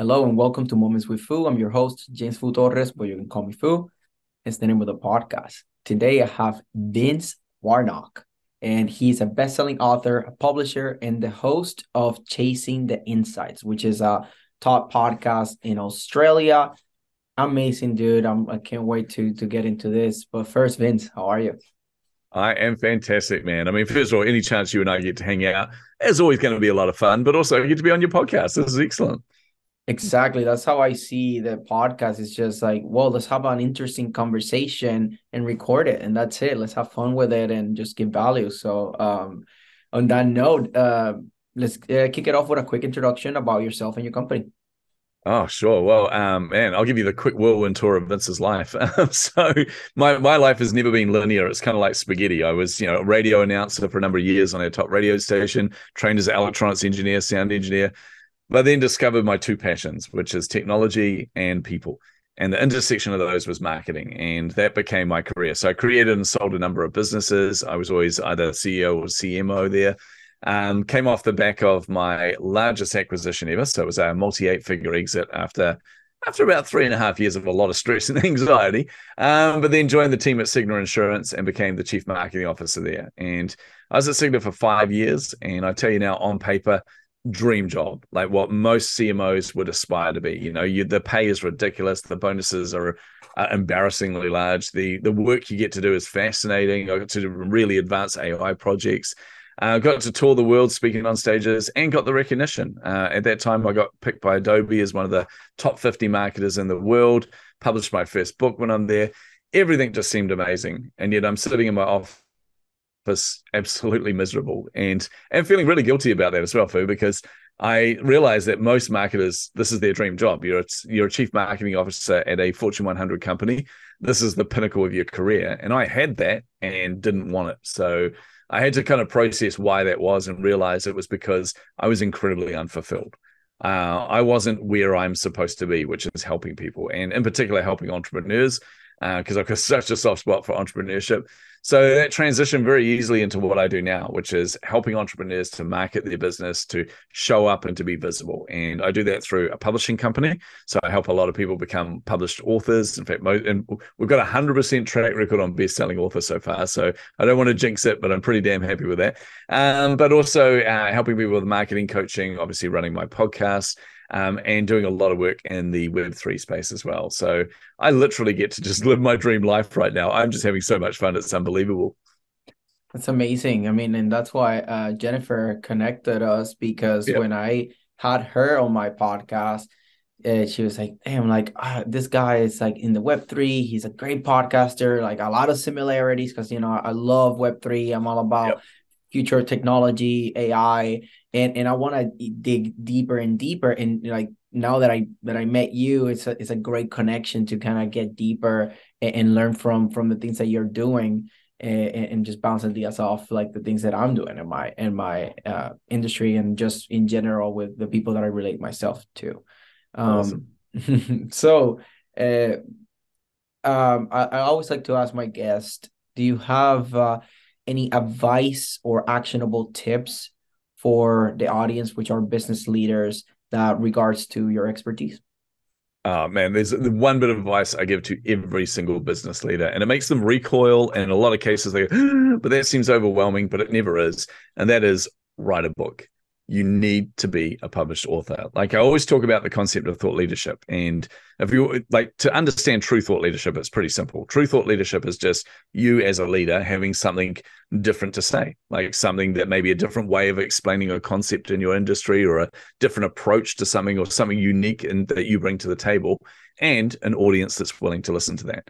Hello and welcome to Moments with Foo. I'm your host, James Foo Torres, but you can call me Foo. It's the name of the podcast. Today I have Vince Warnock, and he's a best-selling author, a publisher, and the host of Chasing the Insights, which is a top podcast in Australia. Amazing dude. I'm, I can't wait to to get into this. But first, Vince, how are you? I am fantastic, man. I mean, first of all, any chance you and I get to hang out is always going to be a lot of fun, but also get to be on your podcast. This is excellent. Exactly. That's how I see the podcast. It's just like, well, let's have an interesting conversation and record it. And that's it. Let's have fun with it and just give value. So, um, on that note, uh, let's uh, kick it off with a quick introduction about yourself and your company. Oh, sure. Well, um, man, I'll give you the quick whirlwind tour of Vince's life. so my my life has never been linear. It's kind of like spaghetti. I was, you know, a radio announcer for a number of years on a top radio station, trained as an electronics engineer, sound engineer, but then discovered my two passions, which is technology and people. And the intersection of those was marketing. And that became my career. So I created and sold a number of businesses. I was always either CEO or CMO there. Um, came off the back of my largest acquisition ever. So it was a multi eight figure exit after after about three and a half years of a lot of stress and anxiety. Um, but then joined the team at Cigna Insurance and became the chief marketing officer there. And I was at Cigna for five years. And I tell you now, on paper, dream job, like what most CMOs would aspire to be. You know, you, the pay is ridiculous, the bonuses are uh, embarrassingly large. The the work you get to do is fascinating. I got to really advance AI projects. Uh, got to tour the world speaking on stages and got the recognition. Uh, at that time, I got picked by Adobe as one of the top 50 marketers in the world, published my first book when I'm there. Everything just seemed amazing. And yet I'm sitting in my office absolutely miserable and and feeling really guilty about that as well, Foo, because I realize that most marketers, this is their dream job. You're a, you're a chief marketing officer at a Fortune 100 company. This is the pinnacle of your career, and I had that and didn't want it. So I had to kind of process why that was and realize it was because I was incredibly unfulfilled. Uh, I wasn't where I'm supposed to be, which is helping people, and in particular helping entrepreneurs, because uh, I've got such a soft spot for entrepreneurship. So that transitioned very easily into what I do now, which is helping entrepreneurs to market their business, to show up and to be visible. And I do that through a publishing company. So I help a lot of people become published authors. In fact, and we've got a hundred percent track record on best-selling authors so far. So I don't want to jinx it, but I'm pretty damn happy with that. Um, but also uh, helping people with marketing coaching, obviously running my podcast um, and doing a lot of work in the Web3 space as well. So I literally get to just live my dream life right now. I'm just having so much fun. It's unbelievable. That's amazing. I mean, and that's why uh, Jennifer connected us because yep. when I had her on my podcast, uh, she was like, "Damn, like uh, this guy is like in the Web three. He's a great podcaster. Like a lot of similarities because you know I love Web three. I'm all about yep. Future technology, AI, and and I want to dig deeper and deeper. And like now that I that I met you, it's a it's a great connection to kind of get deeper and, and, learn from from the things that you're doing. And, and just bounce ideas off like the things that I'm doing in my in my uh, industry and just in general with the people that I relate myself to. Um, awesome. so, uh, um, I, I always like to ask my guest, do you have uh, any advice or actionable tips for the audience, which are business leaders, that regards to your expertise? Oh man, there's one bit of advice I give to every single business leader, and it makes them recoil. And in a lot of cases, they go, but that seems overwhelming, but it never is. And that is write a book you need to be a published author. Like I always talk about the concept of thought leadership. And if you like to understand true thought leadership, it's pretty simple. True thought leadership is just you as a leader having something different to say, like something that may be a different way of explaining a concept in your industry or a different approach to something or something unique and that you bring to the table and an audience that's willing to listen to that.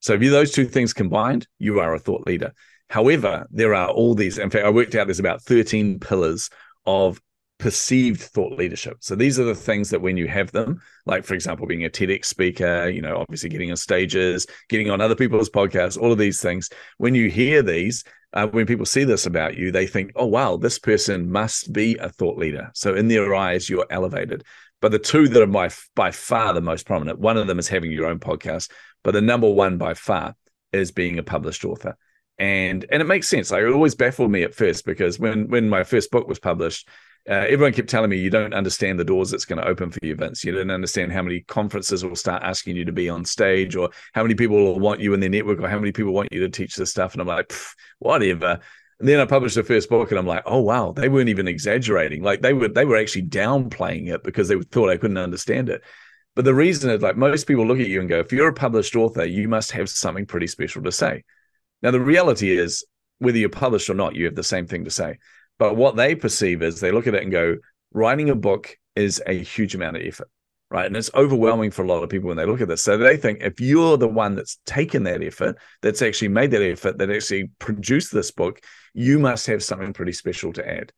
So if you those two things combined, you are a thought leader. However, there are all these, in fact, I worked out there's about 13 pillars of perceived thought leadership. So these are the things that when you have them, like for example, being a TEDx speaker, you know, obviously getting on stages, getting on other people's podcasts, all of these things, when you hear these, uh, when people see this about you, they think, oh, wow, this person must be a thought leader. So in their eyes, you're elevated. But the two that are by, by far the most prominent, one of them is having your own podcast, but the number one by far is being a published author. And and it makes sense. Like, it always baffled me at first because when when my first book was published, uh, everyone kept telling me you don't understand the doors that's going to open for you, Vince. You don't understand how many conferences will start asking you to be on stage, or how many people will want you in their network, or how many people want you to teach this stuff. And I'm like, whatever. And then I published the first book, and I'm like, oh wow, they weren't even exaggerating. Like they were, they were actually downplaying it because they thought I couldn't understand it. But the reason is like most people look at you and go, if you're a published author, you must have something pretty special to say. Now the reality is, whether you're published or not, you have the same thing to say. But what they perceive is they look at it and go, writing a book is a huge amount of effort, right? And it's overwhelming for a lot of people when they look at this. So they think if you're the one that's taken that effort, that's actually made that effort, that actually produced this book, you must have something pretty special to add.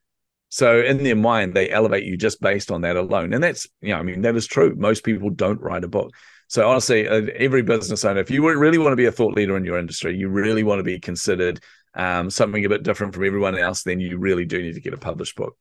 So in their mind, they elevate you just based on that alone. And that's, you know, I mean, that is true. Most people don't write a book. So honestly, uh, every business owner, if you really want to be a thought leader in your industry, you really want to be considered um, something a bit different from everyone else, then you really do need to get a published book.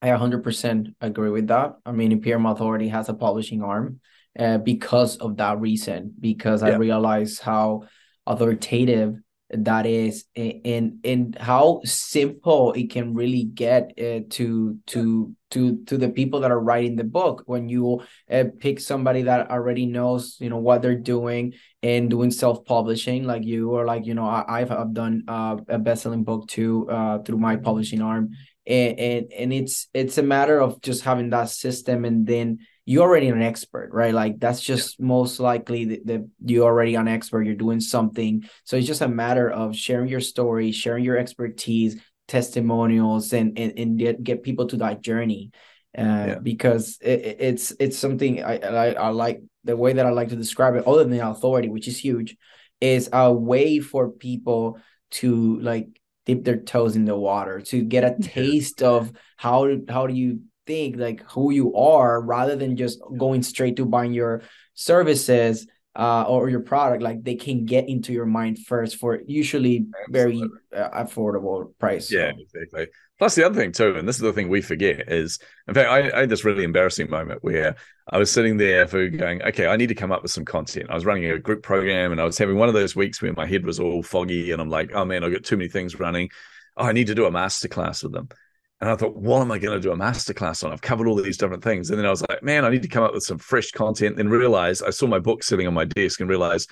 I 100% agree with that. I mean, Imperium Authority has a publishing arm uh, because of that reason, because yeah. I realize how authoritative that is and and how simple it can really get uh, to to to to the people that are writing the book. When you uh, pick somebody that already knows you know what they're doing and doing self-publishing like you or like you know I, have I've done uh, a best-selling book too uh, through my publishing arm. And, and and it's it's a matter of just having that system and then you're already an expert, right? Like that's just yeah. most likely that, that you're already an expert. You're doing something, so it's just a matter of sharing your story, sharing your expertise, testimonials, and and, and get get people to that journey. Uh, yeah. because it, it's it's something I, I I like the way that I like to describe it, other than authority, which is huge, is a way for people to like dip their toes in the water to get a taste of how how do you think like who you are rather than just going straight to buying your services uh, or your product like they can get into your mind first for usually very uh, affordable price. Yeah exactly. Plus the other thing too and this is the thing we forget is in fact I, I, had this really embarrassing moment where i was sitting there for going okay i need to come up with some content. I was running a group program and i was having one of those weeks where my head was all foggy and i'm like oh man i've got too many things running. Oh, i need to do a masterclass with them and I thought, what am I going to do a masterclass on? I've covered all these different things. And then I was like, man, I need to come up with some fresh content. Then realized I saw my book sitting on my desk and realized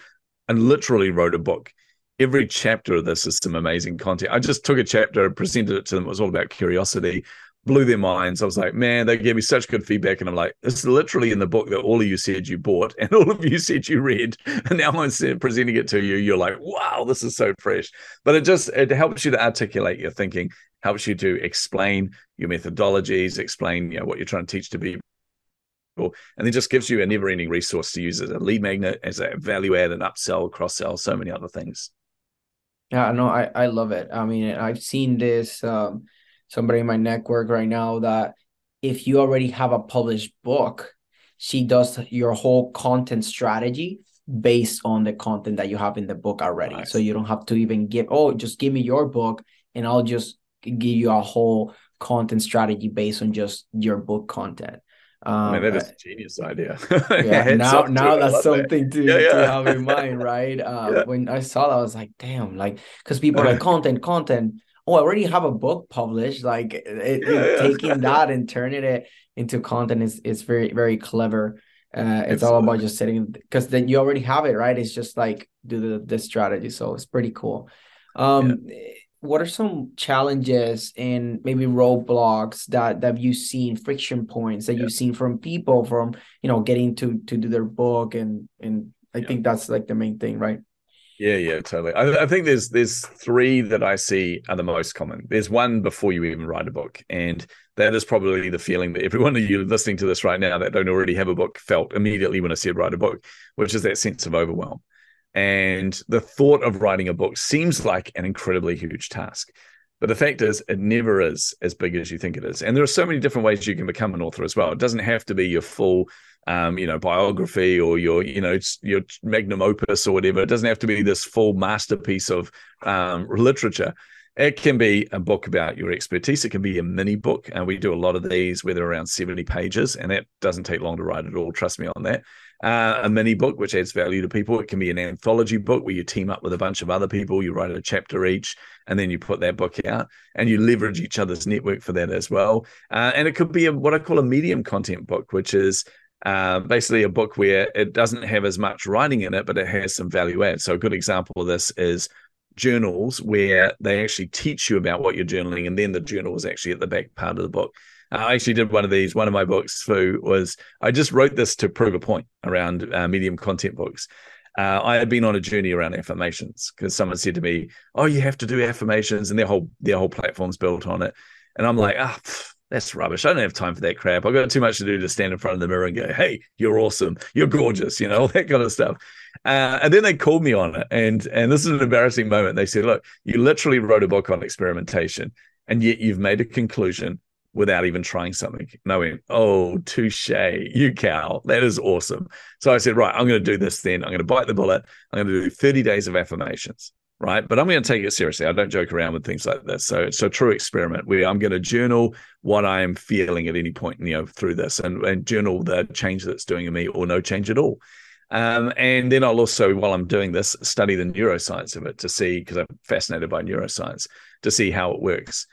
and literally wrote a book. Every chapter of this is some amazing content. I just took a chapter, presented it to them. It was all about curiosity, blew their minds. I was like, man, they gave me such good feedback. And I'm like, it's literally in the book that all of you said you bought and all of you said you read. And now I'm presenting it to you. You're like, wow, this is so fresh. But it just, it helps you to articulate your thinking helps you to explain your methodologies, explain you know what you're trying to teach to people, and then just gives you a never-ending resource to use as a lead magnet, as a value add, and upsell, cross sell, so many other things. Yeah, no, I I love it. I mean, I've seen this um, somebody in my network right now that if you already have a published book, she does your whole content strategy based on the content that you have in the book already. Nice. So you don't have to even give, oh, just give me your book and I'll just give you a whole content strategy based on just your book content. Um, Man, that is a genius idea. yeah, now now that's something that. to, yeah, yeah. to have in mind, right? Uh. When I saw that, I was like, damn, like because people are like content, content. Oh, I already have a book published. Like it, it, taking that and turning it into content is is very very clever. Uh, it's, it's all about just sitting because then you already have it, right? It's just like do the the strategy, so it's pretty cool. Um, what are some challenges and maybe roadblocks that that you've seen friction points that yeah. you've seen from people from you know getting to to do their book and and i yeah. think that's like the main thing right yeah yeah totally. I, I think there's there's three that i see are the most common. There's one before you even write a book and that is probably the feeling that everyone of you listening to this right now that don't already have a book felt immediately when i said write a book which is that sense of overwhelm. And the thought of writing a book seems like an incredibly huge task. But the fact is, it never is as big as you think it is. And there are so many different ways you can become an author as well. It doesn't have to be your full, um, you know, biography or your, you know, your magnum opus or whatever. It doesn't have to be this full masterpiece of um, literature. It can be a book about your expertise. It can be a mini book. And we do a lot of these where they're around 70 pages, and that doesn't take long to write at all. Trust me on that. Uh, a mini book, which adds value to people. It can be an anthology book where you team up with a bunch of other people, you write a chapter each, and then you put that book out and you leverage each other's network for that as well. Uh, and it could be a, what I call a medium content book, which is uh, basically a book where it doesn't have as much writing in it, but it has some value add. So a good example of this is journals where they actually teach you about what you're journaling, and then the journal is actually at the back part of the book. I actually did one of these. One of my books, Foo, was I just wrote this to prove a point around uh, medium content books. Uh, I had been on a journey around affirmations because someone said to me, "Oh, you have to do affirmations," and their whole their whole platform's built on it. And I'm like, ah, pff, that's rubbish. I don't have time for that crap. I've got too much to do to stand in front of the mirror and go, "Hey, you're awesome. You're gorgeous," you know, all that kind of stuff. Uh, and then they called me on it, and and this is an embarrassing moment. They said, "Look, you literally wrote a book on experimentation, and yet you've made a conclusion without even trying something. And I went, oh, touche, you cow. That is awesome. So I said, right, I'm going to do this then. I'm going to bite the bullet. I'm going to do 30 days of affirmations, right? But I'm going to take it seriously. I don't joke around with things like this. So it's a true experiment where I'm going to journal what I'm feeling at any point, you know, through this and, and journal the change that's doing in me or no change at all. Um, and then I'll also, while I'm doing this, study the neuroscience of it to see, because I'm fascinated by neuroscience, to see how it works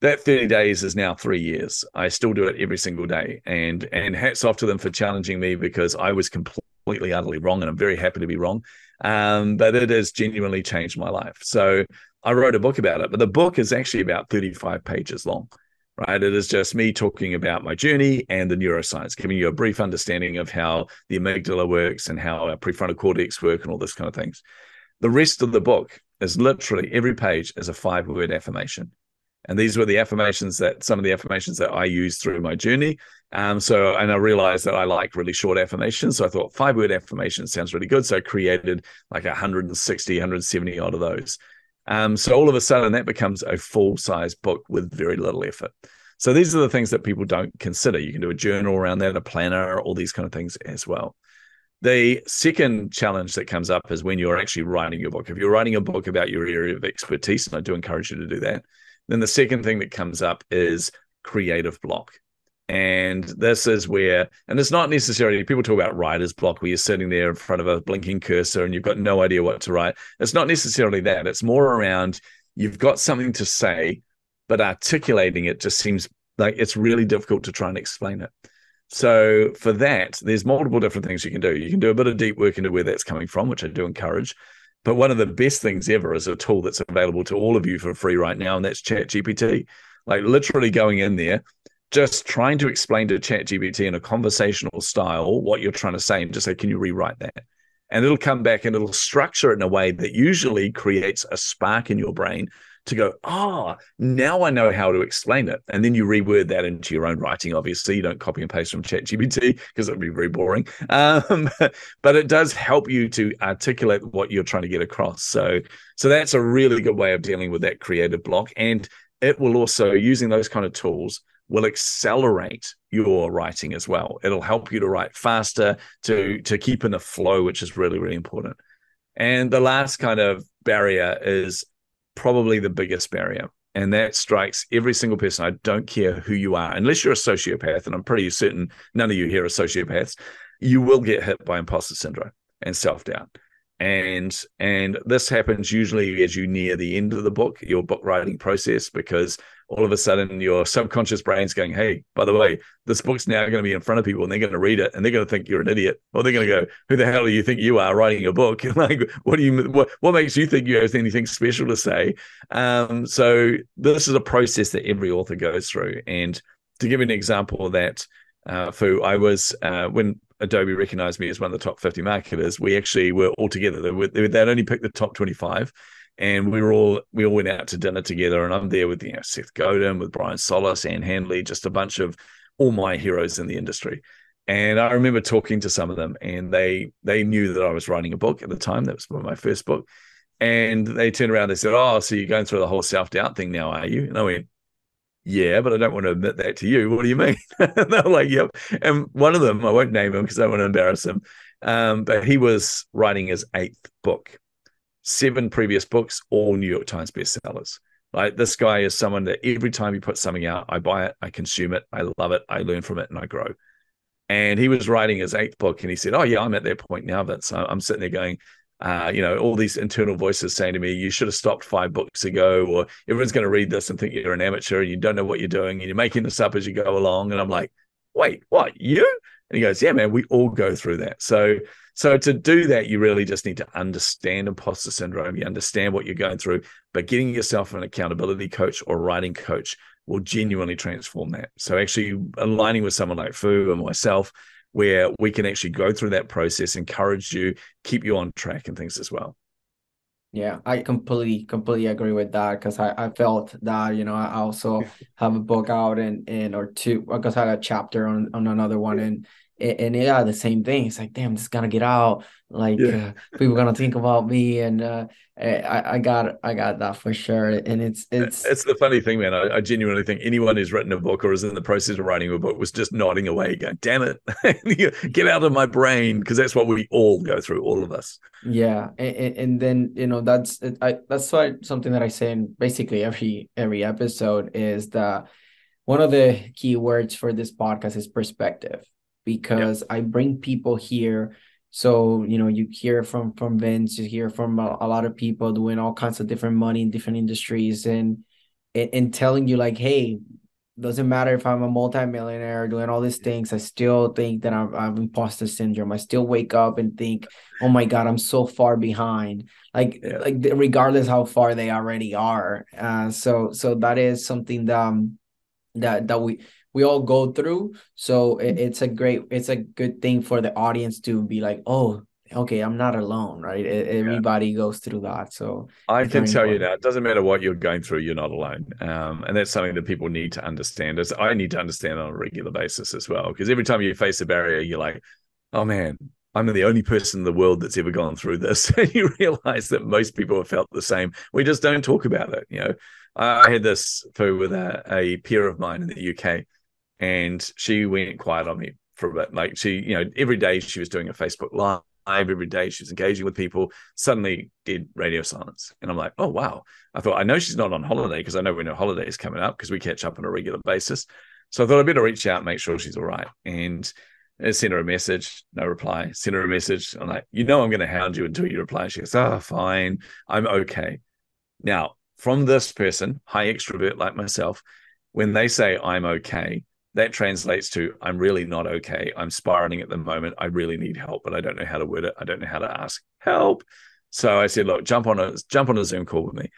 that 30 days is now three years. I still do it every single day. And and hats off to them for challenging me because I was completely, utterly wrong. And I'm very happy to be wrong. Um, but it has genuinely changed my life. So I wrote a book about it. But the book is actually about 35 pages long. Right. It is just me talking about my journey and the neuroscience, giving you a brief understanding of how the amygdala works and how our prefrontal cortex work and all this kind of things. The rest of the book is literally every page is a five word affirmation and these were the affirmations that some of the affirmations that I used through my journey. Um, so, and I realized that I like really short affirmations. So I thought five word affirmations sounds really good. So I created like 160, 170 odd of those. Um, so all of a sudden that becomes a full size book with very little effort. So these are the things that people don't consider. You can do a journal around that, a planner, all these kind of things as well. The second challenge that comes up is when you're actually writing your book. If you're writing a book about your area of expertise, and I do encourage you to do that, then the second thing that comes up is creative block. And this is where, and it's not necessarily, people talk about writer's block where you're sitting there in front of a blinking cursor and you've got no idea what to write. It's not necessarily that. It's more around you've got something to say, but articulating it just seems like it's really difficult to try and explain it. So for that, there's multiple different things you can do. You can do a bit of deep work into where that's coming from, which I do encourage. But one of the best things ever is a tool that's available to all of you for free right now, and that's ChatGPT. Like literally going in there, just trying to explain to ChatGPT in a conversational style what you're trying to say, and just say, "Can you rewrite that?" And it'll come back and it'll structure it in a way that usually creates a spark in your brain to go, ah, oh, now I know how to explain it. And then you reword that into your own writing. Obviously, you don't copy and paste from ChatGPT because it would be very boring. Um, but it does help you to articulate what you're trying to get across. So, so that's a really good way of dealing with that creative block. And it will also, using those kind of tools, will accelerate your writing as well. It'll help you to write faster, to to keep in a flow, which is really, really important. And the last kind of barrier is probably the biggest barrier. And that strikes every single person. I don't care who you are, unless you're a sociopath, and I'm pretty certain none of you here are sociopaths, you will get hit by imposter syndrome and self-doubt and and this happens usually as you near the end of the book your book writing process because all of a sudden your subconscious brain's going hey by the way this book's now going to be in front of people and they're going to read it and they're going to think you're an idiot or they're going to go who the hell do you think you are writing a book like what do you what, what makes you think you have anything special to say? Um, so this is a process that every author goes through. And to give you an example of that uh, Foo, I was uh, when Adobe recognized me as one of the top 50 marketers, we actually were all together. They were, they'd only picked the top 25 and we were all we all went out to dinner together and i'm there with you know seth godin with brian solis and handley just a bunch of all my heroes in the industry and i remember talking to some of them and they they knew that i was writing a book at the time that was my first book And they turned around, they said, Oh, so you're going through the whole self doubt thing now, are you? And I went, Yeah, but I don't want to admit that to you. What do you mean? they're like, Yep. And one of them, I won't name him because I don't want to embarrass him, um, but he was writing his eighth book, seven previous books, all New York Times bestsellers. Like this guy is someone that every time he puts something out, I buy it, I consume it, I love it, I learn from it, and I grow. And he was writing his eighth book, and he said, "Oh yeah, I'm at that point now, Vince. I'm sitting there going, uh, you know, all these internal voices saying to me, you should have stopped five books ago, or everyone's going to read this and think you're an amateur and you don't know what you're doing and you're making this up as you go along. And I'm like, wait, what, you? And he goes, yeah, man, we all go through that. So, so to do that, you really just need to understand imposter syndrome. You understand what you're going through, but getting yourself an accountability coach or writing coach will genuinely transform that. So actually aligning with someone like Foo and myself, where we can actually go through that process, encourage you, keep you on track and things as well. Yeah, I completely completely agree with that because I, I felt that you know I also have a book out and and or two because I got a chapter on on another one and and yeah, the same thing. It's like, damn, this is gonna get out. Like yeah. uh, people gonna think about me, and uh, I, I got, I got that for sure. And it's, it's, it's the funny thing, man. I, I, genuinely think anyone who's written a book or is in the process of writing a book was just nodding away, going, "Damn it, get out of my brain," because that's what we all go through, all of us. Yeah, and, and then you know that's I that's why something that I say in basically every every episode is that one of the key words for this podcast is perspective because yep. I bring people here. So you know, you hear from from Vince, you hear from a, a, lot of people doing all kinds of different money in different industries, and, and and telling you like, hey, doesn't matter if I'm a multimillionaire doing all these things, I still think that I'm, I'm imposter syndrome. I still wake up and think, oh my god, I'm so far behind. Like yeah. like regardless how far they already are. Uh, so so that is something that um, that that we we all go through so it, it's a great it's a good thing for the audience to be like oh okay i'm not alone right everybody yeah. goes through that so i can tell important. you now it doesn't matter what you're going through you're not alone um, and that's something that people need to understand as i need to understand on a regular basis as well because every time you face a barrier you're like oh man I'm the only person in the world that's ever gone through this. And you realize that most people have felt the same. We just don't talk about it. You know, I had this for with a, a peer of mine in the UK and she went quiet on me for a bit. Like she, you know, every day she was doing a Facebook live, every day she was engaging with people. Suddenly, did radio silence, and I'm like, oh wow. I thought I know she's not on holiday because I know when her holiday is coming up because we catch up on a regular basis. So I thought I better reach out and make sure she's all right. And I sent her a message, no reply. Send her a message. I'm like, you know, I'm going to hound you until you reply. She goes, oh, fine, I'm okay. Now, from this person, high extrovert like myself, when they say I'm okay, that translates to I'm really not okay. I'm spiraling at the moment. I really need help, but I don't know how to word it. I don't know how to ask help. So I said, look, jump on a jump on a Zoom call with me.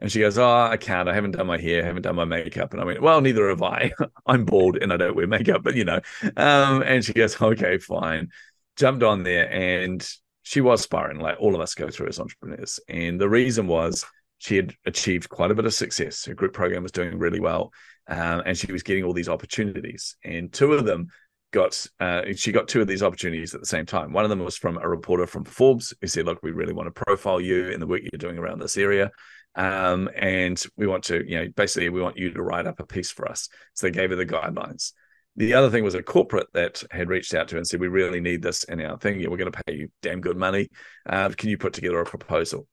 And she goes, Oh, I can't. I haven't done my hair, I haven't done my makeup. And I went, Well, neither have I. I'm bald and I don't wear makeup, but you know. Um, and she goes, Okay, fine. Jumped on there and she was spiraling, like all of us go through as entrepreneurs. And the reason was she had achieved quite a bit of success. Her group program was doing really well um, and she was getting all these opportunities. And two of them got uh, she got two of these opportunities at the same time. One of them was from a reporter from Forbes who said, "Look, we really want to profile you in the work you're doing around this area." Um, and we want to, you know, basically, we want you to write up a piece for us. So they gave her the guidelines. The other thing was a corporate that had reached out to her and said, "We really need this in our thing. Yeah, we're going to pay you damn good money. Uh, can you put together a proposal?"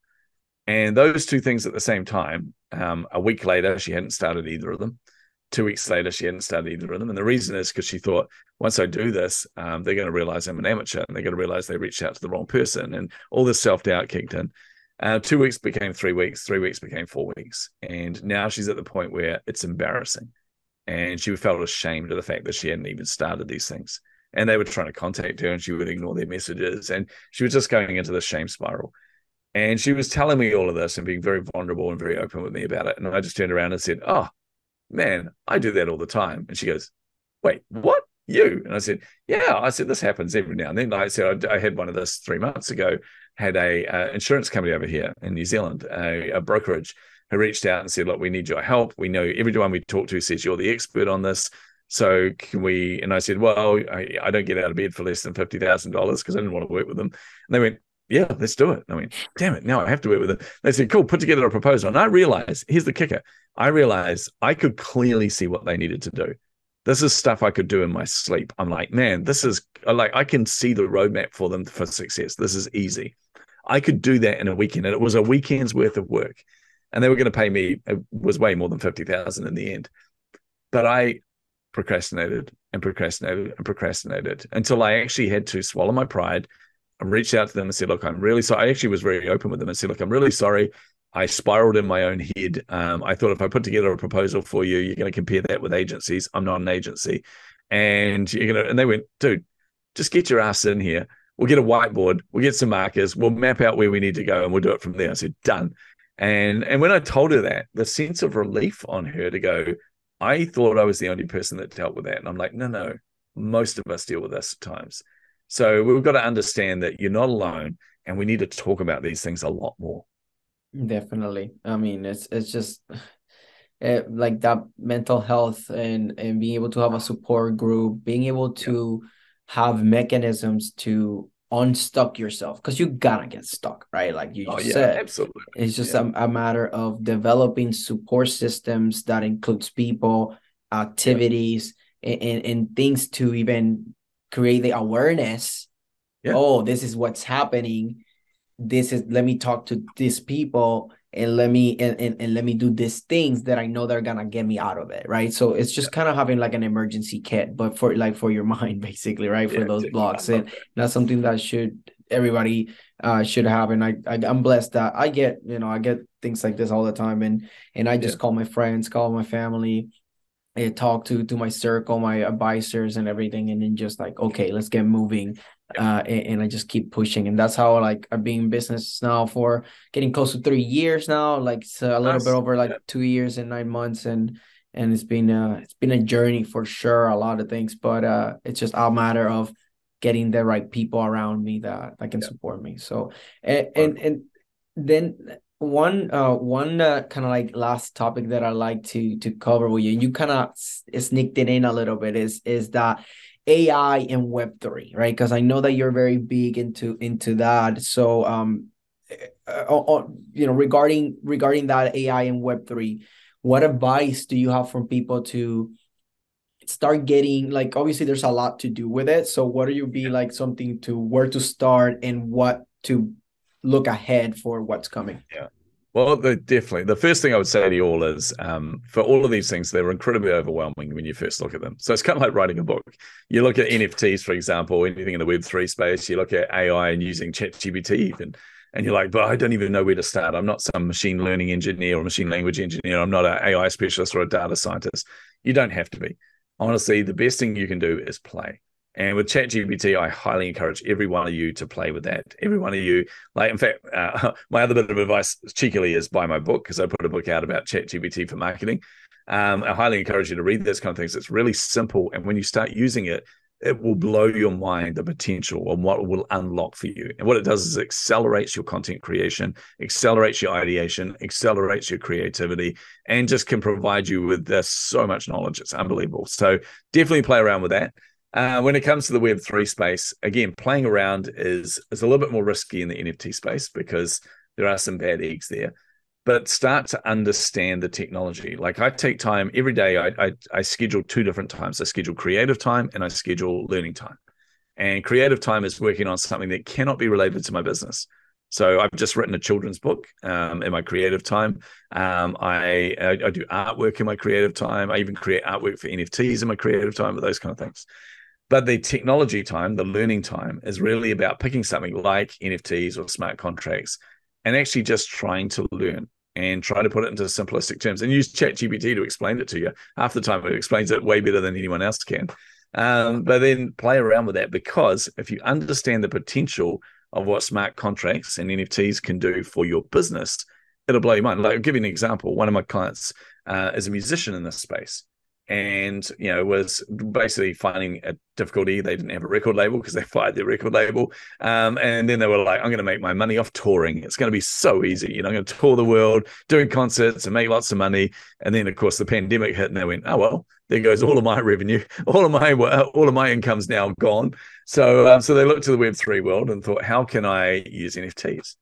And those two things at the same time. Um, a week later, she hadn't started either of them two weeks later, she hadn't started either of them. And the reason is because she thought, once I do this, um, they're going to realize I'm an amateur and they're going to realize they reached out to the wrong person. And all this self doubt kicked in. Uh, two weeks became three weeks, three weeks became four weeks. And now she's at the point where it's embarrassing. And she felt ashamed of the fact that she hadn't even started these things. And they were trying to contact her and she would ignore their messages. And she was just going into the shame spiral. And she was telling me all of this and being very vulnerable and very open with me about it. And I just turned around and said, Oh, man, I do that all the time. And she goes, wait, what? You? And I said, yeah. I said, this happens every now and then. I said, I, I had one of this three months ago, had a uh, insurance company over here in New Zealand, a, a brokerage who reached out and said, look, we need your help. We know everyone we talk to says you're the expert on this. So can we? And I said, well, I, I don't get out of bed for less than fifty thousand dollars because I didn't want to work with them. And they went, yeah, let's do it. I mean, damn it, now I have to work with it. They said, cool, put together a proposal. And I realized, here's the kicker. I realized I could clearly see what they needed to do. This is stuff I could do in my sleep. I'm like, man, this is like I can see the roadmap for them for success. This is easy. I could do that in a weekend, and it was a weekend's worth of work, and they were going to pay me. It was way more than fifty thousand in the end, but I procrastinated and procrastinated and procrastinated until I actually had to swallow my pride. I reached out to them and said, "Look, I'm really sorry." I actually was very open with them and said, "Look, I'm really sorry. I spiraled in my own head. Um, I thought if I put together a proposal for you, you're going to compare that with agencies. I'm not an agency, and you're going to." And they went, "Dude, just get your ass in here. We'll get a whiteboard. We'll get some markers. We'll map out where we need to go, and we'll do it from there." I said, "Done." And and when I told her that, the sense of relief on her to go, I thought I was the only person that dealt with that, and I'm like, no, no, most of us deal with this at times. So we've got to understand that you're not alone, and we need to talk about these things a lot more. Definitely. I mean, it's it's just uh, like that mental health and and being able to have a support group, being able to have mechanisms to unstuck yourself because you gotta get stuck, right? Like you oh, just yeah, said, absolutely. It's just yeah. a, a matter of developing support systems that includes people, activities, yeah. and, and, and things to even create the awareness. Oh, this is what's happening this is let me talk to these people and let me and, and, and let me do these things that I know they're gonna get me out of it, right? So it's just yeah. kind of having like an emergency kit, but for like for your mind, basically, right? For yeah, those blocks, and that. that's something that should everybody uh should have. And I, I am blessed that I get you know I get things like this all the time, and and I just yeah. call my friends, call my family, and talk to to my circle, my advisors, and everything, and then just like okay, let's get moving uh, and, and, I just keep pushing, and that's how like I've been in business now for getting close to three years now, like a little nice. bit over like two years and nine months, and and it's been uh it's been a journey for sure, a lot of things, but uh it's just a matter of getting the right people around me that that can yeah. support me. So and and, and then one uh one uh, kind of like last topic that I like to to cover with you, you kind of sneaked it in a little bit is is that AI and Web3, right? Because I know that you're very big into into that. So, um, uh, uh, uh, you know, regarding regarding that AI and Web3, what advice do you have from people to start getting like? Obviously, there's a lot to do with it. So, what do you be like something to where to start and what to look ahead for what's coming? Yeah. Well, definitely. The first thing I would say to you all is um, for all of these things, they're incredibly overwhelming when you first look at them. So it's kind of like writing a book. You look at NFTs, for example, anything in the Web3 space, you look at AI and using ChatGPT even, and you're like, but I don't even know where to start. I'm not some machine learning engineer or machine language engineer. I'm not an AI specialist or a data scientist. You don't have to be. Honestly, the best thing you can do is play. And with ChatGPT, I highly encourage every one of you to play with that. Every one of you, like, in fact, uh, my other bit of advice, cheekily, is buy my book because I put a book out about ChatGPT for marketing. Um, I highly encourage you to read this kind of things. It's really simple, and when you start using it, it will blow your mind the potential and what it will unlock for you. And what it does is accelerates your content creation, accelerates your ideation, accelerates your creativity, and just can provide you with this so much knowledge. It's unbelievable. So definitely play around with that. Uh, when it comes to the Web three space, again, playing around is is a little bit more risky in the NFT space because there are some bad eggs there. But start to understand the technology. Like I take time every day. I, I I schedule two different times. I schedule creative time and I schedule learning time. And creative time is working on something that cannot be related to my business. So I've just written a children's book um, in my creative time. Um, I, I, I do artwork in my creative time. I even create artwork for NFTs in my creative time, but those kind of things. But the technology time, the learning time, is really about picking something like NFTs or smart contracts and actually just trying to learn and try to put it into simplistic terms and use ChatGPT to explain it to you. Half the time, it explains it way better than anyone else can. Um, but then play around with that because if you understand the potential of what smart contracts and NFTs can do for your business, it'll blow your mind. Like, I'll give you an example. One of my clients uh, is a musician in this space and you know was basically finding a difficulty. They didn't have a record label because they fired their record label. Um, and then they were like i'm going to make my money off touring. It's going to be so easy. You know i'm going to tour the world doing concerts and make lots of money. And then of course the pandemic hit and they went oh well there goes all of my revenue, all of my all of my income's now gone. So um, so they looked to the Web three world and thought, how can I use NFTs?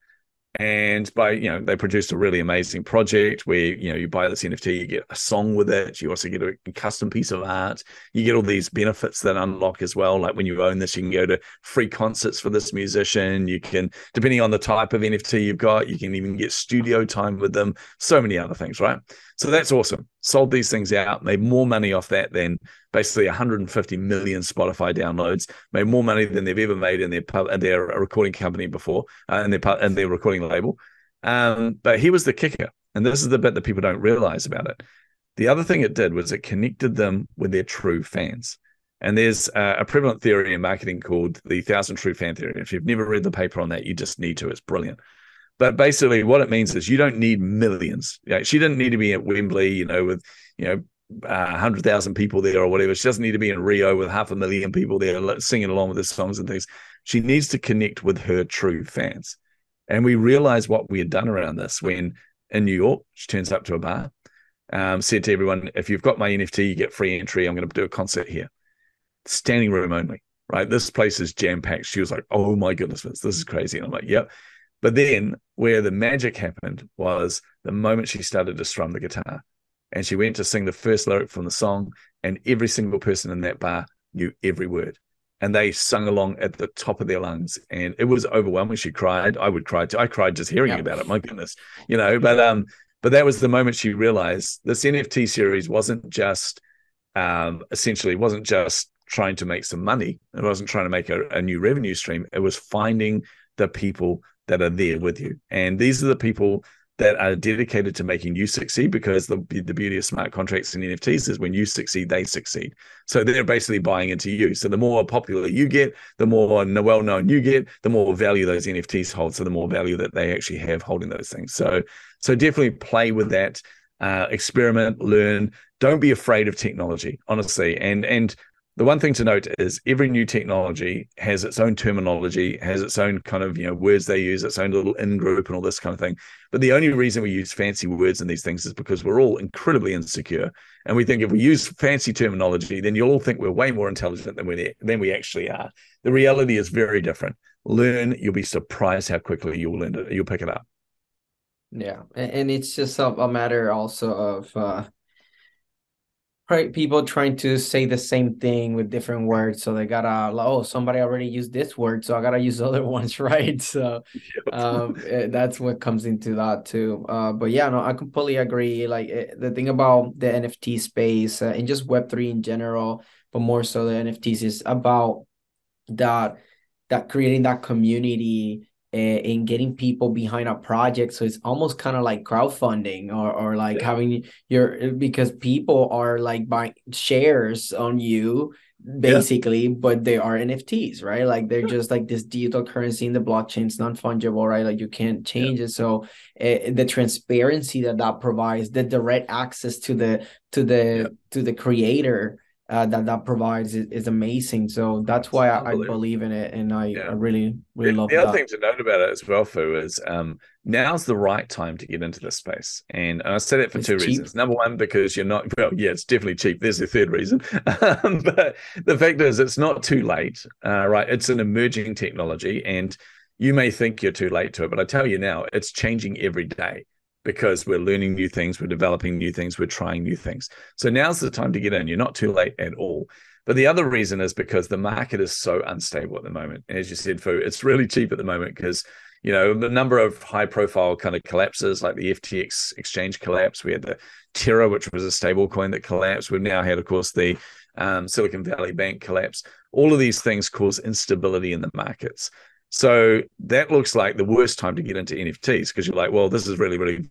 And by you know they produced a really amazing project where you know you buy this nft you get a song with it you also get a custom piece of art you get all these benefits that unlock as well. Like when you own this you can go to free concerts for this musician you can depending on the type of nft you've got you can even get studio time with them so many other things right so that's awesome sold these things out made more money off that than basically 150 million Spotify downloads, made more money than they've ever made in their their recording company before, uh, and their and their recording label. Um, but he was the kicker, and this is the bit that people don't realize about it. The other thing it did was it connected them with their true fans. And there's uh, a prevalent theory in marketing called the thousand true fan theory. If you've never read the paper on that, you just need to. It's brilliant. But basically, what it means is you don't need millions. She didn't need to be at Wembley, you know, with you know uh, 100,000 people there or whatever. She doesn't need to be in Rio with half a million people there singing along with her songs and things. She needs to connect with her true fans. And we realized what we had done around this when in New York, she turns up to a bar, um, said to everyone, if you've got my NFT, you get free entry. I'm going to do a concert here. Standing room only, right? This place is jam packed. She was like, oh my goodness, this is crazy. And I'm like, yep. But then where the magic happened was the moment she started to strum the guitar and she went to sing the first lyric from the song, and every single person in that bar knew every word. And they sung along at the top of their lungs, and it was overwhelming. She cried. I would cry too. I cried just hearing yeah. about it. My goodness, you know. But um, but that was the moment she realized this NFT series wasn't just um, essentially wasn't just trying to make some money. It wasn't trying to make a, a new revenue stream. It was finding the people that are there with you, and these are the people that are dedicated to making you succeed because the, the beauty of smart contracts and NFTs is when you succeed, they succeed. So they're basically buying into you. So the more popular you get, the more well known you get, the more value those NFTs hold. So the more value that they actually have holding those things. So so definitely play with that, uh, experiment, learn. Don't be afraid of technology, honestly. And and the one thing to note is every new technology has its own terminology, has its own kind of you know words they use, its own little in group and all this kind of thing. But the only reason we use fancy words in these things is because we're all incredibly insecure, and we think if we use fancy terminology, then you'll all think we're way more intelligent than we than we actually are. The reality is very different. Learn, you'll be surprised how quickly you'll learn it. You'll pick it up. Yeah, and it's just a, matter also of. Uh people trying to say the same thing with different words. So they gotta like, oh somebody already used this word so i gotta use other ones right? So um eh, that's what comes into that too. Uh but yeah no i completely agree. Like eh, the thing about the nft space uh, and just web3 in general but more so the nfts is about that that creating that community in getting people behind a project. So it's almost kind of like crowdfunding or, or like yeah. having your because people are like buying shares on you basically yeah. but they are nfts right? Like they're just like this digital currency in the blockchain. It's non-fungible right? Like you can't change yeah. it. So uh, the transparency that that provides the direct access to the to the to the creator uh, that that provides is, is amazing. So that's why I, I, believe in it, and I, yeah. I really really the, love. The other that. thing to note about it as well, Foo, is um, now's the right time to get into this space, and, I said it for it's two cheap. reasons. Number one, because you're not well, yeah, it's definitely cheap. There's a third reason, um, but the fact is, it's not too late. Uh, right, it's an emerging technology, and you may think you're too late to it, but I tell you now, it's changing every day because we're learning new things, we're developing new things, we're trying new things. So now's the time to get in. You're not too late at all. But the other reason is because the market is so unstable at the moment. And As you said, Foo, it's really cheap at the moment because you know the number of high profile kind of collapses like the ftx exchange collapse we had the terra which was a stable coin that collapsed we've now had of course the um, silicon valley bank collapse all of these things cause instability in the markets so that looks like the worst time to get into NFTs because you're like, well, this is really, really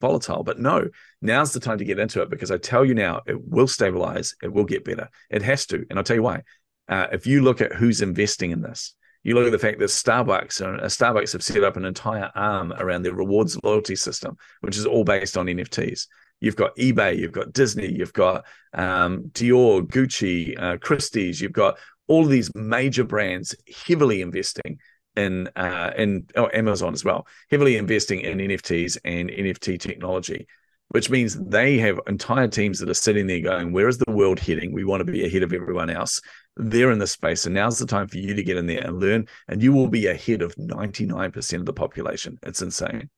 volatile. But no, now's the time to get into it because I tell you now, it will stabilize, it will get better. It has to. And I'll tell you why. Uh, if you look at who's investing in this, you look at the fact that Starbucks and uh, Starbucks have set up an entire arm around their rewards loyalty system, which is all based on NFTs. You've got eBay, you've got Disney, you've got um, Dior, Gucci, uh, Christie's, you've got all of these major brands heavily investing in uh, in oh, Amazon as well, heavily investing in NFTs and NFT technology. which means they have entire teams that are sitting there going, Where is the world heading? We want to be ahead of everyone else. They're in the space. And now's the time for you to get in there and learn, and you will be ahead of 99% of the population. It's insane.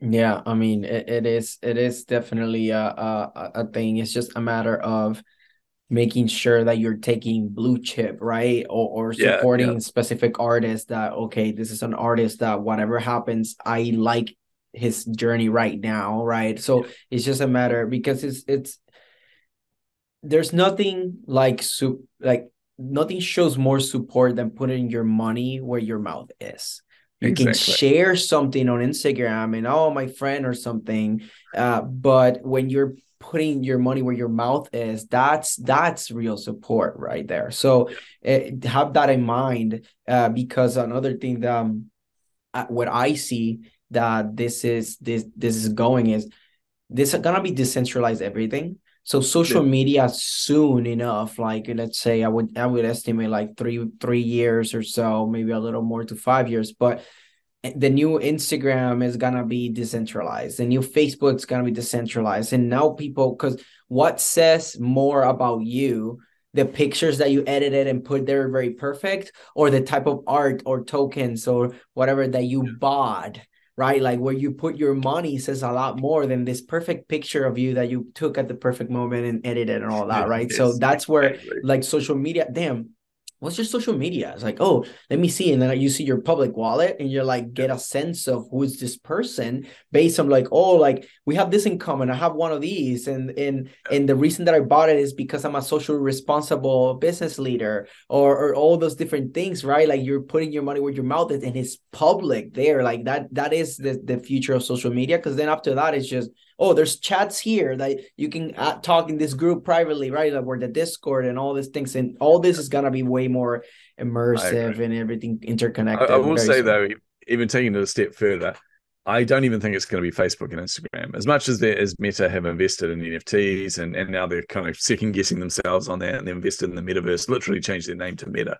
Yeah, I mean, it, it is it is definitely a, a a thing. It's just a matter of making sure that you're taking blue chip, right? Or or supporting yeah, yeah. specific artists that okay, this is an artist that whatever happens, I like his journey right now, right? So yeah. it's just a matter because it's it's there's nothing like soup like nothing shows more support than putting your money where your mouth is you exactly. can share something on instagram and oh my friend or something uh, but when you're putting your money where your mouth is that's that's real support right there so uh, have that in mind uh, because another thing that um, what i see that this is this this is going is this is gonna be decentralized everything so social yeah. media soon enough, like let's say I would I would estimate like three three years or so, maybe a little more to five years. But the new Instagram is gonna be decentralized. The new Facebook's gonna be decentralized. And now people, because what says more about you the pictures that you edited and put there very perfect or the type of art or tokens or whatever that you bought right? Like where you put your money says a lot more than this perfect picture of you that you took at the perfect moment and edited and all that, right? so that's where like social media, damn, what's your social media? It's like, oh, let me see. And then you see your public wallet and you're like, get a sense of who is this person based on like, oh, like we have this in common. I have one of these. And and and the reason that I bought it is because I'm a social responsible business leader or or all those different things, right? Like you're putting your money where your mouth is and it's public there. Like that, that is the, the future of social media. Cause then after that, it's just oh, there's chats here that you can uh, talk in this group privately, right? Like where the Discord and all these things, and all this is gonna be way more immersive and everything interconnected. I, I will say soon. though, even taking it a step further, I don't even think it's going to be Facebook and Instagram. As much as there as Meta have invested in NFTs and, and now they're kind of second guessing themselves on that and they invested in the metaverse, literally changed their name to Meta.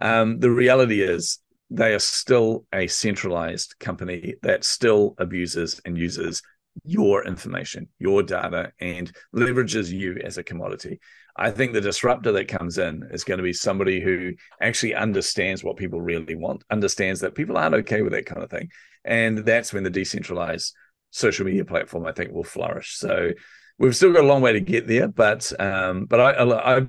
Um, the reality is they are still a centralized company that still abuses and uses your information, your data, and leverages you as a commodity. I think the disruptor that comes in is going to be somebody who actually understands what people really want, understands that people aren't okay with that kind of thing. And that's when the decentralized social media platform, I think, will flourish. So we've still got a long way to get there, but um, but I, I, I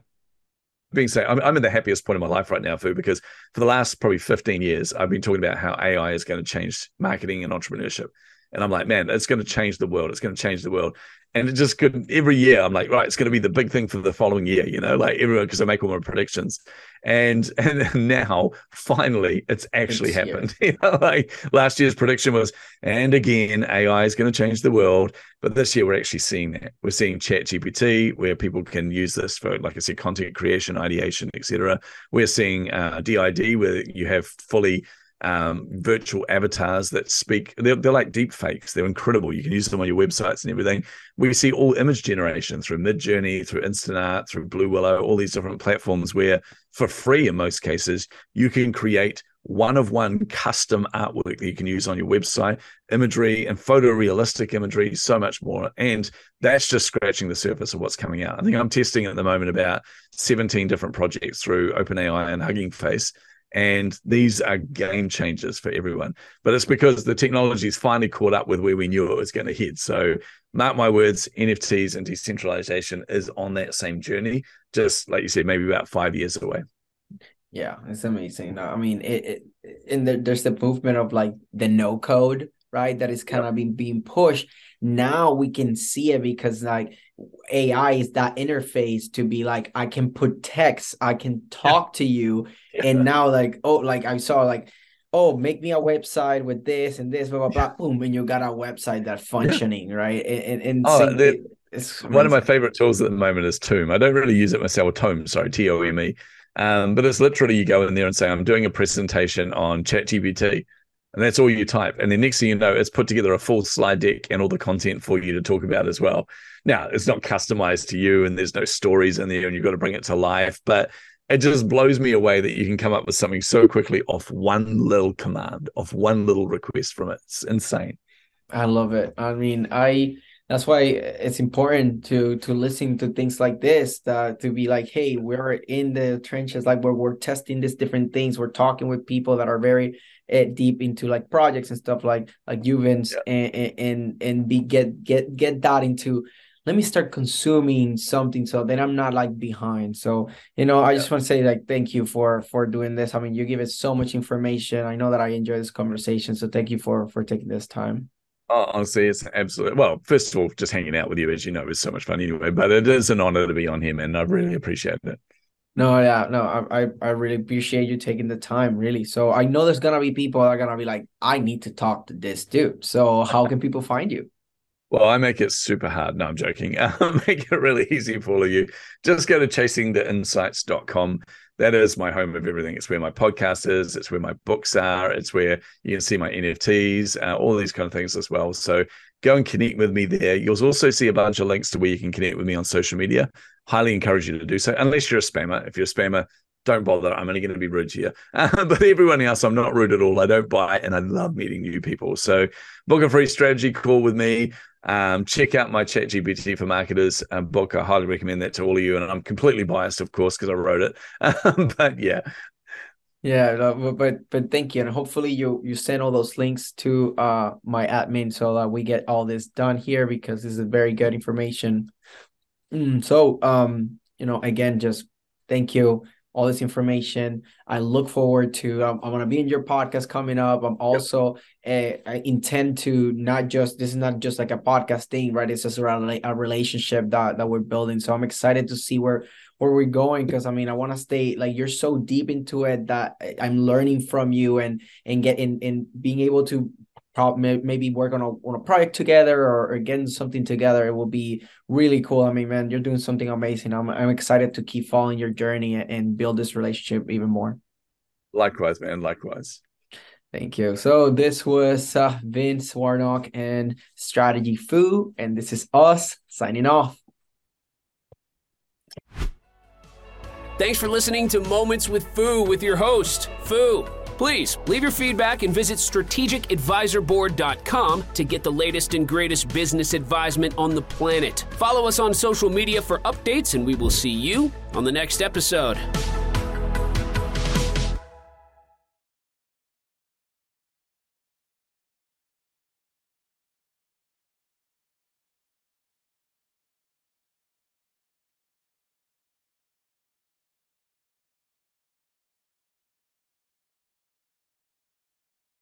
being said, I'm, I'm in the happiest point of my life right now, Foo, because for the last probably 15 years, I've been talking about how AI is going to change marketing and entrepreneurship. And I'm like, man, it's going to change the world. It's going to change the world. And it just could every year. I'm like, right, it's going to be the big thing for the following year, you know, like everyone because I make all my predictions. And and now finally it's actually it's happened. you know, like last year's prediction was, and again, AI is going to change the world. But this year we're actually seeing that. We're seeing Chat GPT, where people can use this for, like I said, content creation, ideation, etc. We're seeing uh, DID, where you have fully um, virtual avatars that speak. They're, they're like deep fakes. They're incredible. You can use them on your websites and everything. We see all image generation through Midjourney, through Instant Art, through Blue Willow, all these different platforms where, for free in most cases, you can create one of one custom artwork that you can use on your website, imagery and photorealistic imagery, so much more. And that's just scratching the surface of what's coming out. I think I'm testing at the moment about 17 different projects through OpenAI and Hugging Face and these are game changers for everyone. But it's because the technology is finally caught up with where we knew it was going to head. So, mark my words, NFTs and decentralization is on that same journey, just like you said, maybe about five years away. Yeah, it's amazing. I mean, it, it and the, there's the movement of like the no code, right? That is kind yep. of being being pushed. Now we can see it because like AI is that interface to be like, I can put text, I can talk to you. Yeah. And now, like, oh, like I saw, like, oh, make me a website with this and this, blah, blah, blah. Boom. And you got a website that's functioning, right? And, and oh, the, it's one of my favorite tools at the moment is Tome. I don't really use it myself, Tome, sorry, T O M E. Um, but it's literally you go in there and say, I'm doing a presentation on ChatGPT and that's all you type. And then next thing you know, it's put together a full slide deck and all the content for you to talk about as well. Now, it's not customized to you and there's no stories in there and you've got to bring it to life, but it just blows me away that you can come up with something so quickly off one little command, off one little request from it. It's insane. I love it. I mean, I that's why it's important to to listen to things like this that to be like hey we're in the trenches like where we're testing these different things we're talking with people that are very uh, deep into like projects and stuff like like Vince yeah. and and and be get get get that into let me start consuming something so then i'm not like behind so you know i yeah. just want to say like thank you for for doing this i mean you give us so much information i know that i enjoy this conversation so thank you for for taking this time Oh, honestly, it's absolutely well. First of all, just hanging out with you, as you know, is so much fun anyway. But it is an honor to be on here, and I really appreciate it. No, yeah, no, I, I really appreciate you taking the time, really. So I know there's gonna be people that are gonna be like, I need to talk to this dude. So how can people find you? Well, I make it super hard. No, I'm joking. I make it really easy for all of you. Just go to chasingtheinsights.com that is my home of everything. It's where my podcast is. It's where my books are. It's where you can see my NFTs, uh, all these kind of things as well. So go and connect with me there. You'll also see a bunch of links to where you can connect with me on social media. Highly encourage you to do so, unless you're a spammer. If you're a spammer, don't bother. I'm only going to be rude to you. Uh, but everyone else, I'm not rude at all. I don't bite and I love meeting new people. So book a free strategy call with me. Um, check out my ChatGPT for marketers um, book. I highly recommend that to all of you. And I'm completely biased, of course, because I wrote it. Um, but yeah. Yeah, but but thank you, and hopefully you you send all those links to uh my admin so that we get all this done here because this is very good information. Mm, so um you know again just thank you all this information. I look forward to. Um, I'm gonna be in your podcast coming up. I'm also yep. uh, I intend to not just this is not just like a podcast thing, right? It's just around like a relationship that that we're building. So I'm excited to see where where we're going because I mean I want to stay like you're so deep into it that I'm learning from you and and get in and being able to maybe work on a, on a project together or, or getting something together it will be really cool. I mean man you're doing something amazing. I'm, I'm excited to keep following your journey and build this relationship even more. Likewise man likewise. Thank you. So this was uh, vince warnock and strategy foo and this is us signing off Thanks for listening to Moments with Foo with your host, Foo. Please leave your feedback and visit strategicadvisorboard.com to get the latest and greatest business advisement on the planet. Follow us on social media for updates, and we will see you on the next episode.